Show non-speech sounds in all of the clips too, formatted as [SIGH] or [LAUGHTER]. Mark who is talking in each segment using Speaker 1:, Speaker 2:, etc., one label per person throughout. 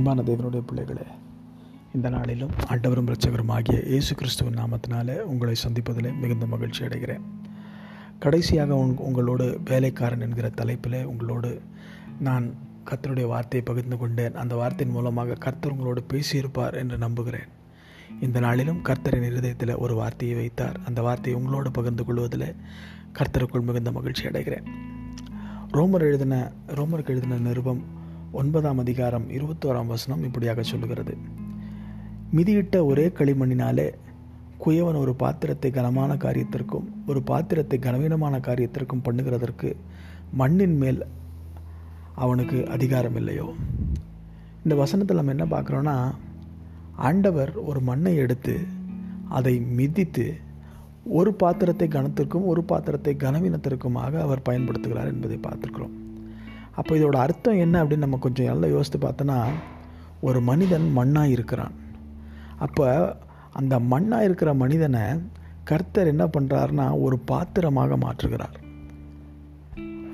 Speaker 1: அன்பான தேவனுடைய பிள்ளைகளே இந்த நாளிலும் ஆண்டவரும் இரட்சகரும் ஆகிய இயேசு கிறிஸ்துவின் நாமத்தினாலே உங்களை சந்திப்பதில் மிகுந்த மகிழ்ச்சி அடைகிறேன். கடைசியாக உங் உங்களோடு வேலைக்காரன் என்கிற தலைப்பிலே உங்களோடு நான் கர்த்தருடைய வார்த்தையை பகிர்ந்து கொண்டேன். அந்த வார்த்தையின் மூலமாக கர்த்தர் உங்களோடு பேசியிருப்பார் என்று நம்புகிறேன். இந்த நாளிலும் கர்த்தரின் இருதயத்தில் ஒரு வார்த்தையை வைத்தார். அந்த வார்த்தையை உங்களோடு பகிர்ந்து கொள்வதில் கர்த்தருக்குள் மிகுந்த மகிழ்ச்சி அடைகிறேன். ரோமர் எழுதின ரோமருக்கு எழுதின நிருபம் ஒன்பதாம் அதிகாரம் இருபத்தோராம் வசனம் இப்படியாக சொல்லுகிறது. மிதியிட்ட ஒரே களிமண்ணினாலே குயவன் ஒரு பாத்திரத்தை கனமான காரியத்திற்கும் ஒரு பாத்திரத்தை கனவீனமான காரியத்திற்கும் பண்ணுகிறதற்கு மண்ணின் மேல் அவனுக்கு அதிகாரம் இல்லையோ இந்த வசனத்தில் நம்ம என்ன பார்க்குறோன்னா ஆண்டவர் ஒரு மண்ணை எடுத்து அதை மிதித்து ஒரு பாத்திரத்தை கனத்திற்கும் ஒரு பாத்திரத்தை கனவீனத்திற்குமாக அவர் பயன்படுத்துகிறார் என்பதை பார்த்துருக்குறோம். அப்போ இதோட அர்த்தம் என்ன அப்படின்னு நம்ம கொஞ்சம் நல்லா யோசித்து பார்த்தோன்னா ஒரு மனிதன் மண்ணாக இருக்கிறான். அப்போ அந்த மண்ணாக இருக்கிற மனிதனை கர்த்தர் என்ன பண்ணுறாருனா ஒரு பாத்திரமாக மாற்றுகிறார்.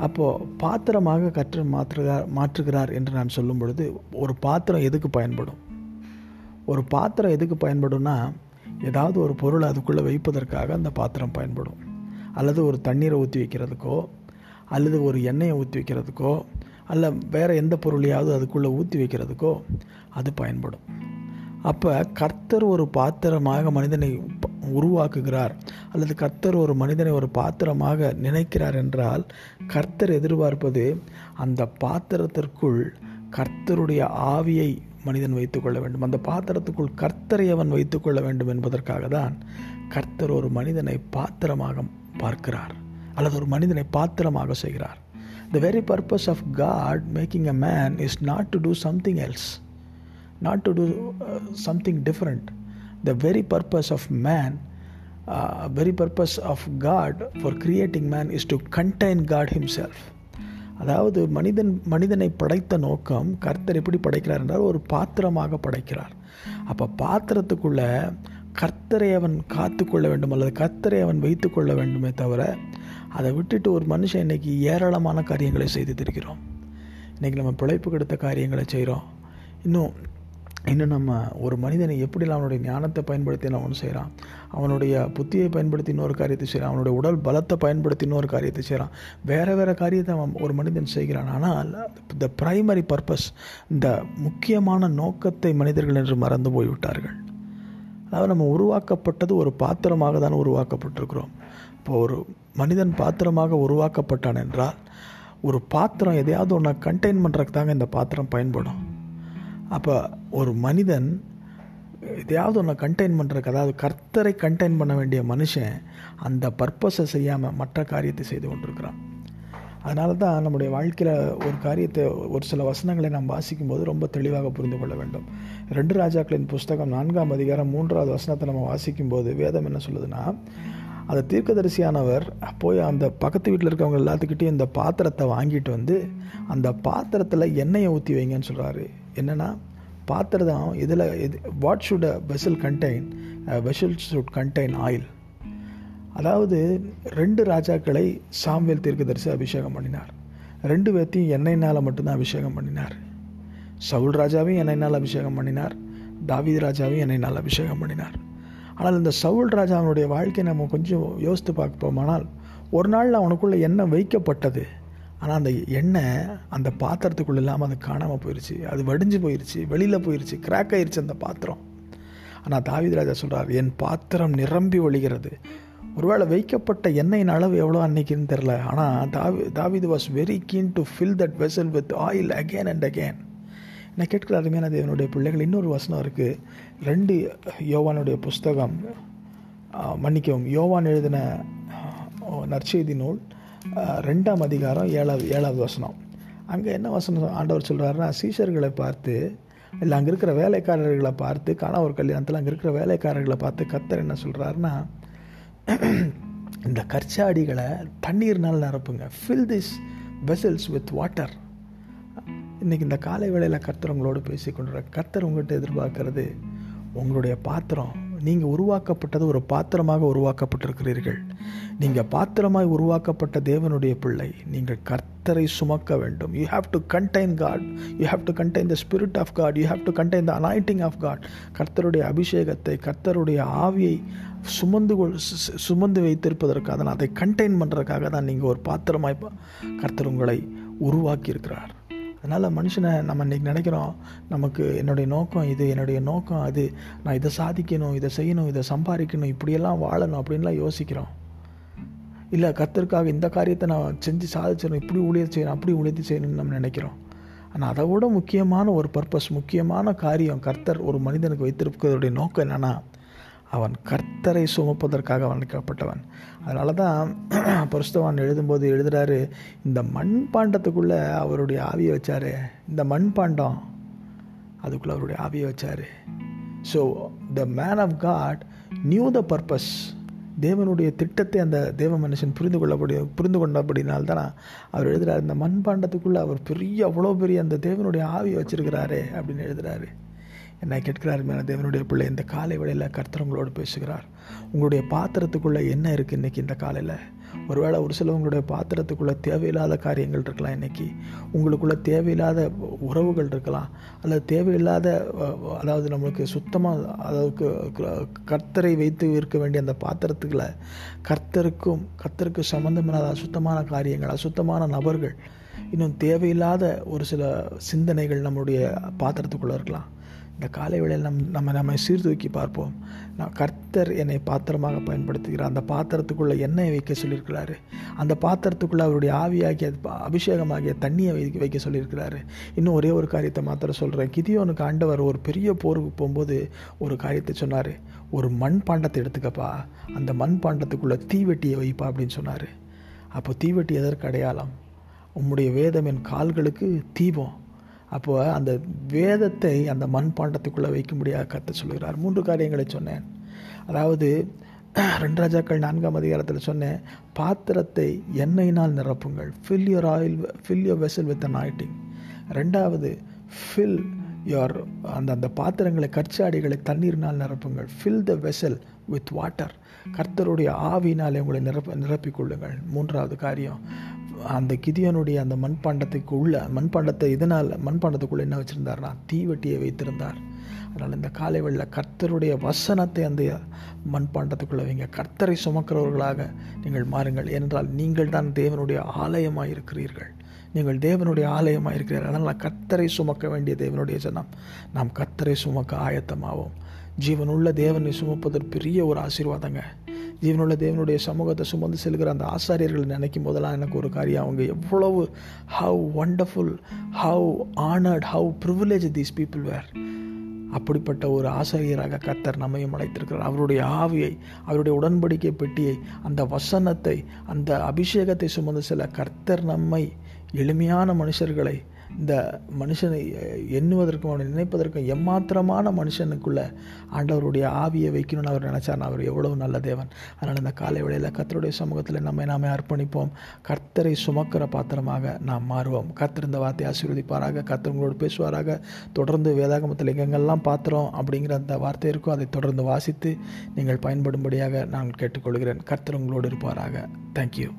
Speaker 1: அப்போது பாத்திரமாக கற்று மாற்றுகிறார் மாற்றுகிறார் என்று நான் சொல்லும் பொழுது ஒரு பாத்திரம் எதுக்கு பயன்படும்? ஒரு பாத்திரம் எதுக்கு பயன்படும்னா ஏதாவது ஒரு பொருளை அதுக்குள்ளே வைப்பதற்காக அந்த பாத்திரம் பயன்படும். அல்லது ஒரு தண்ணீரை ஊற்றி வைக்கிறதுக்கோ அல்லது ஒரு எண்ணெயை ஊற்றி வைக்கிறதுக்கோ அல்ல வேறு எந்த பொருளையாவது அதுக்குள்ளே ஊற்றி வைக்கிறதுக்கோ அது பயன்படும். அப்போ கர்த்தர் ஒரு பாத்திரமாக மனிதனை உருவாக்குகிறார். அல்லது கர்த்தர் ஒரு மனிதனை ஒரு பாத்திரமாக நினைக்கிறார் என்றால் கர்த்தர் எதிர்பார்ப்பது அந்த பாத்திரத்திற்குள் கர்த்தருடைய ஆவியை மனிதன் வைத்துக்கொள்ள வேண்டும். அந்த பாத்திரத்துக்குள் கர்த்தரை அவன் வைத்துக்கொள்ள வேண்டும் என்பதற்காக தான் கர்த்தர் ஒரு மனிதனை பாத்திரமாக பார்க்கிறார். அல்லது ஒரு மனிதனை பாத்திரமாக செய்கிறார். The very purpose of God making a man is not to do something else not to do uh, something different. The very purpose of man, uh, very purpose of God for creating man is to contain God Himself. அதாவது மனிதன் மனிதனை படைத்த நோக்கம் கர்த்தர் எப்படி படைக்கிறார் என்றால் ஒரு பாத்திரமாக படைக்கிறார் அப்போ பாத்திரத்துக்குள்ளே கர்த்தரை அவன் காத்து கொள்ள வேண்டும் அல்லது கர்த்தரை அவன் வைத்து கொள்ள வேண்டுமே தவிர அதை விட்டுட்டு ஒரு மனுஷன் இன்னைக்கு ஏராளமான காரியங்களை செய்து திருக்கிறோம் இன்றைக்கி நம்ம பிழைப்பு கெடுத்த காரியங்களை செய்கிறோம் இன்னும் இன்னும் நம்ம ஒரு மனிதனை எப்படிலாம் அவனுடைய ஞானத்தை பயன்படுத்தி நான் ஒன்று செய்கிறான் அவனுடைய புத்தியை பயன்படுத்தி இன்னொரு காரியத்தை செய்கிறான் அவனுடைய உடல் பலத்தை பயன்படுத்தி இன்னொரு காரியத்தை செய்கிறான் வேறு வேறு காரியத்தை அவன் ஒரு மனிதன் செய்கிறான். ஆனால் த ப்ரைமரி பர்பஸ் இந்த முக்கியமான நோக்கத்தை மனிதர்கள் என்று மறந்து போய்விட்டார்கள். அதாவது நம்ம உருவாக்கப்பட்டது ஒரு பாத்திரமாக தான் உருவாக்கப்பட்டிருக்கிறோம். இப்போ ஒரு மனிதன் பாத்திரமாக உருவாக்கப்பட்டான் என்றால் ஒரு பாத்திரம் எதையாவது ஒன்று கண்டெயின் பண்ணுறதுக்கு தாங்க இந்த பாத்திரம் பயன்படும். அப்போ ஒரு மனிதன் எதையாவது ஒன்று கண்டெயின் பண்ணுறக்கு அதாவது கர்த்தரை கண்டெயின் பண்ண வேண்டிய மனுஷன் அந்த பர்பஸை செய்யாமல் மற்ற காரியத்தை செய்து கொண்டிருக்கிறான். அதனால தான் நம்முடைய வாழ்க்கையில் ஒரு காரியத்தை ஒரு சில வசனங்களை நாம் வாசிக்கும் போது ரொம்ப தெளிவாக புரிந்து கொள்ள வேண்டும். ரெண்டு ராஜாக்களின் புஸ்தகம் நான்காம் அதிகாரம் மூன்றாவது வசனத்தை நம்ம வாசிக்கும் போது வேதம் என்ன சொல்லுதுன்னா அந்த தீர்க்கதரிசியானவர் போய் அந்த பக்கத்து வீட்டில் இருக்கவங்க எல்லாத்துக்கிட்டையும் இந்த பாத்திரத்தை வாங்கிட்டு வந்து அந்த பாத்திரத்தில் எண்ணெயை ஊற்றி வைங்கன்னு சொல்கிறாரு என்னென்னா பாத்திரம் இதில் இது what should a vessel contain vessel should contain oil அதாவது ரெண்டு ராஜாக்களை சாம்வேல் தீர்க்கதரிசி அபிஷேகம் பண்ணினார். ரெண்டு பேர்த்தையும் எண்ணெய்னால் மட்டும்தான் அபிஷேகம் பண்ணினார். சவுல் ராஜாவையும் எண்ணெய்னால் அபிஷேகம் பண்ணினார். தாவீத் ராஜாவையும் எண்ணெய்னால் அபிஷேகம் பண்ணினார். ஆனால் இந்த சவுல் ராஜா அவனுடைய வாழ்க்கையை நம்ம கொஞ்சம் யோசித்து பார்ப்போமானால் ஒரு நாளில் அவனுக்குள்ளே எண்ணெய் வைக்கப்பட்டது. ஆனால் அந்த எண்ணெய் அந்த பாத்திரத்துக்குள்ள இல்லாமல் அது காணாமல் போயிடுச்சு அது வடிஞ்சு போயிடுச்சு வெளியில் போயிடுச்சு கிராக் ஆயிடுச்சு அந்த பாத்திரம். ஆனால் தாவித் ராஜா சொல்கிறார் என் பாத்திரம் நிரம்பி ஒழிகிறது ஒருவேளை வைக்கப்பட்ட எண்ணெயின் அளவு எவ்வளோ அன்னைக்குன்னு தெரில. ஆனால் தாவி David was very keen to fill that vessel with oil again and again நான் கேட்கிற அருமையான தேவனுடைய பிள்ளைகள் இன்னொரு வசனம் இருக்குது ரெண்டு யோவானுடைய புஸ்தகம் மன்னிக்கவும் யோவான் எழுதின நற்செய்தி நூல் ரெண்டாம் அதிகாரம் ஏழாவது ஏழாவது வசனம். அங்கே என்ன வசனம் ஆண்டவர் சொல்கிறாருன்னா சீஷர்களை பார்த்து இல்லை அங்கே இருக்கிற வேலைக்காரர்களை பார்த்து கணவர் கல்யாணத்தில் அங்கே இருக்கிற வேலைக்காரர்களை பார்த்து கத்தர் என்ன சொல்கிறாருன்னா [CLEARS THROAT] இந்த கற்சாடிகளை தண்ணீர்னால் நிரப்புங்க. Fill this vessels with water இன்றைக்கி இந்த காலை வேளையில் கர்த்தர் உங்களோடு பேசி கொண்டுற கர்த்தர் உங்கள்கிட்ட எதிர்பார்க்கறது உங்களுடைய பாத்திரம். நீங்கள் உருவாக்கப்பட்டது ஒரு பாத்திரமாக உருவாக்கப்பட்டிருக்கிறீர்கள். நீங்கள் பாத்திரமாய் உருவாக்கப்பட்ட தேவனுடைய பிள்ளை. நீங்கள் கர்த்தரை சுமக்க வேண்டும். You have to contain God you have to contain the spirit of God you have to contain the anointing of God கர்த்தருடைய அபிஷேகத்தை கர்த்தருடைய ஆவியை சுமந்து கொள் சுமந்து வைத்திருப்பதற்காக தான் அதை கண்டெயின் பண்ணுறதுக்காக தான் நீங்கள் ஒரு பாத்திரமாய் கர்த்தர் உங்களை உருவாக்கியிருக்கிறார். அதனால் மனுஷனை நம்ம இன்றைக்கி நினைக்கிறோம் நமக்கு என்னுடைய நோக்கம் இது என்னுடைய நோக்கம் அது நான் இதை சாதிக்கணும் இதை செய்யணும் இதை சம்பாதிக்கணும் இப்படியெல்லாம் வாழணும் அப்படின்லாம் யோசிக்கிறோம். இல்லை கர்த்தருக்காக இந்த காரியத்தை நான் செஞ்சு சாதிச்சிடணும் இப்படி ஊழியர் செய்யணும் அப்படி ஊழியத்தை செய்யணும்னு நம்ம நினைக்கிறோம். ஆனால் அதை விட முக்கியமான ஒரு பர்பஸ் முக்கியமான காரியம் கர்த்தர் ஒரு மனிதனுக்கு வைத்திருக்கிறதுடைய நோக்கம் என்னென்னா அவன் கர்த்தரை சுமப்பதற்காக வளர்க்கப்பட்டவன் அதனால தான் [CLEARS THROAT] பரிசுத்தவான் எழுதும்போது எழுதுகிறாரு இந்த மண் பாண்டத்துக்குள்ளே அவருடைய ஆவியை வச்சார். இந்த மண் பாண்டம் அதுக்குள்ளே அவருடைய ஆவியை வச்சார். So the man of God knew the purpose தேவனுடைய திட்டத்தை அந்த தேவ மனுஷன் புரிந்து கொள்ளப்படி புரிந்து கொண்டபடினால்தான் அவர் எழுதுகிறார் இந்த மண்பாண்டத்துக்குள்ளே அவர் பெரிய அவ்வளோ பெரிய அந்த தேவனுடைய ஆவியை வச்சிருக்கிறாரே அப்படின்னு எழுதுகிறாரு என்ன கேட்கிறார் மேலே தேவனுடைய பிள்ளை இந்த காலை வேளையில் கர்த்தர் உங்களோடு பேசுகிறார். உங்களுடைய பாத்திரத்துக்குள்ளே என்ன இருக்குது இன்றைக்கி இந்த காலையில்? ஒருவேளை ஒரு சிலவங்களுடைய பாத்திரத்துக்குள்ளே தேவையில்லாத காரியங்கள் இருக்கலாம் இன்றைக்கி உங்களுக்குள்ளே தேவையில்லாத உறவுகள் இருக்கலாம். அல்லது தேவையில்லாத அதாவது நம்மளுக்கு சுத்தமாக அதாவது கர்த்தரை வைத்து இருக்க வேண்டிய அந்த பாத்திரத்துக்குள்ள கர்த்தருக்கும் கர்த்தருக்கு சம்மந்தமில்லாத அசுத்தமான காரியங்கள் அசுத்தமான நபர்கள் இன்னும் தேவையில்லாத ஒரு சில சிந்தனைகள் நம்மளுடைய பாத்திரத்துக்குள்ளே இருக்கலாம். இந்த காலை வேளையில் நம் நம்ம நம்மை சீர்தூக்கி பார்ப்போம். நான் கர்த்தர் என்னை பாத்திரமாக பயன்படுத்துகிறார். அந்த பாத்திரத்துக்குள்ளே எண்ணெய் வைக்க சொல்லியிருக்கிறாரு. அந்த பாத்திரத்துக்குள்ளே அவருடைய ஆவியாகிய அபிஷேகமாகிய தண்ணியை வைக்க வைக்க சொல்லியிருக்கிறாரு. இன்னும் ஒரே ஒரு காரியத்தை மாத்திரம் சொல்கிறேன் கிதியோனுக்கு ஆண்டவர் ஒரு பெரிய போருக்கு போகும்போது ஒரு காரியத்தை சொன்னார். ஒரு மண் பாண்டத்தை எடுத்துக்கப்பா. அந்த மண் பாண்டத்துக்குள்ளே தீவெட்டியை வைப்பா அப்படின்னு சொன்னார். அப்போ தீவெட்டி எதற்கு அடையாளம்? உம்முடைய வேதம் என் கால்களுக்கு தீபம். அப்போ அந்த வேதத்தை அந்த மண் பாண்டத்துக்குள்ளே வைக்க முடியாத கத்த சொல்கிறார் மூன்று காரியங்களை சொன்னேன். அதாவது [CLEARS THROAT] ரெண்டு ராஜாக்கள் நான்காம் அதிகாரத்தில் சொன்னேன் பாத்திரத்தை எண்ணெயினால் நிரப்புங்கள். Fill your oil fill your vessel with an anointing ரெண்டாவது ஃபில் யுவர் அந்த அந்த பாத்திரங்களை கற்சாடிகளை தண்ணீரினால் நிரப்புங்கள். Fill the vessel with water கர்த்தருடைய ஆவினாலே உங்களை நிரப்ப நிரப்பிக் கொள்ளுங்கள். மூன்றாவது காரியம் அந்த கிதியனுடைய அந்த மண்பாண்டத்துக்கு உள்ள மண்பாண்டத்தை இதனால் மண்பாண்டத்துக்குள்ளே என்ன வச்சுருந்தார்னா தீவெட்டியை வைத்திருந்தார். அதனால் இந்த காலை வெள்ள கர்த்தருடைய வசனத்தை அந்த மண்பாண்டத்துக்குள்ளே வைங்க. கர்த்தரை சுமக்கிறவர்களாக நீங்கள் மாறுங்கள். ஏனென்றால் நீங்கள் தான் தேவனுடைய ஆலயமாக இருக்கிறீர்கள். நீங்கள் தேவனுடைய ஆலயமாக இருக்கிறீர்கள். அதனால் கர்த்தரை சுமக்க வேண்டிய தேவனுடைய ஜனம். நாம் கர்த்தரை சுமக்க ஆயத்தமாவோம். ஜீவனுள்ள தேவனை சுமப்பதற்கு பெரிய ஒரு ஆசீர்வாதங்க. ஜீவனுள்ள தேவனுடைய சமூகத்தை சுமந்து செல்கிற அந்த ஆசாரியர்களை நினைக்கும் போதெல்லாம் எனக்கு ஒரு காரியம். அவங்க எவ்வளவு how wonderful how honoured how privilege these people were அப்படிப்பட்ட ஒரு ஆசிரியராக கர்த்தர் நம்மையும் அழைத்திருக்கிறார். அவருடைய ஆவியை அவருடைய உடன்படிக்கை பெட்டியை அந்த வசனத்தை அந்த அபிஷேகத்தை சுமந்து செல்ல கர்த்தர் நம்மை எளிமையான மனுஷர்களை இந்த மனுஷனை எண்ணுவதற்கும் அவனை நினைப்பதற்கும் எம்மாத்திரமான மனுஷனுக்குள்ளே ஆண்டவருடைய ஆவியை வைக்கணும்னு அவர் நினச்சார் அவர் எவ்வளவு நல்ல தேவன். அதனால் இந்த காலை வேளையில் கர்த்தருடைய சமூகத்தில் நம்மை நாமே அர்ப்பணிப்போம். கர்த்தரை சுமக்கிற பாத்திரமாக நாம் மாறுவோம். கர்த்தர் இந்த வார்த்தையை ஆசீர்வதிப்பாராக. கர்த்தர் உங்களோடு பேசுவாராக. தொடர்ந்து வேதாகமத்தில் எங்கெங்கெல்லாம் பாத்திரம் அப்படிங்கிற அந்த வார்த்தை இருக்கோ அதை தொடர்ந்து வாசித்து நீங்கள் பயன்படும்படியாக நான் கேட்டுக்கொள்கிறேன். கர்த்தர் உங்களோடு இருப்பாராக. தேங்க்யூ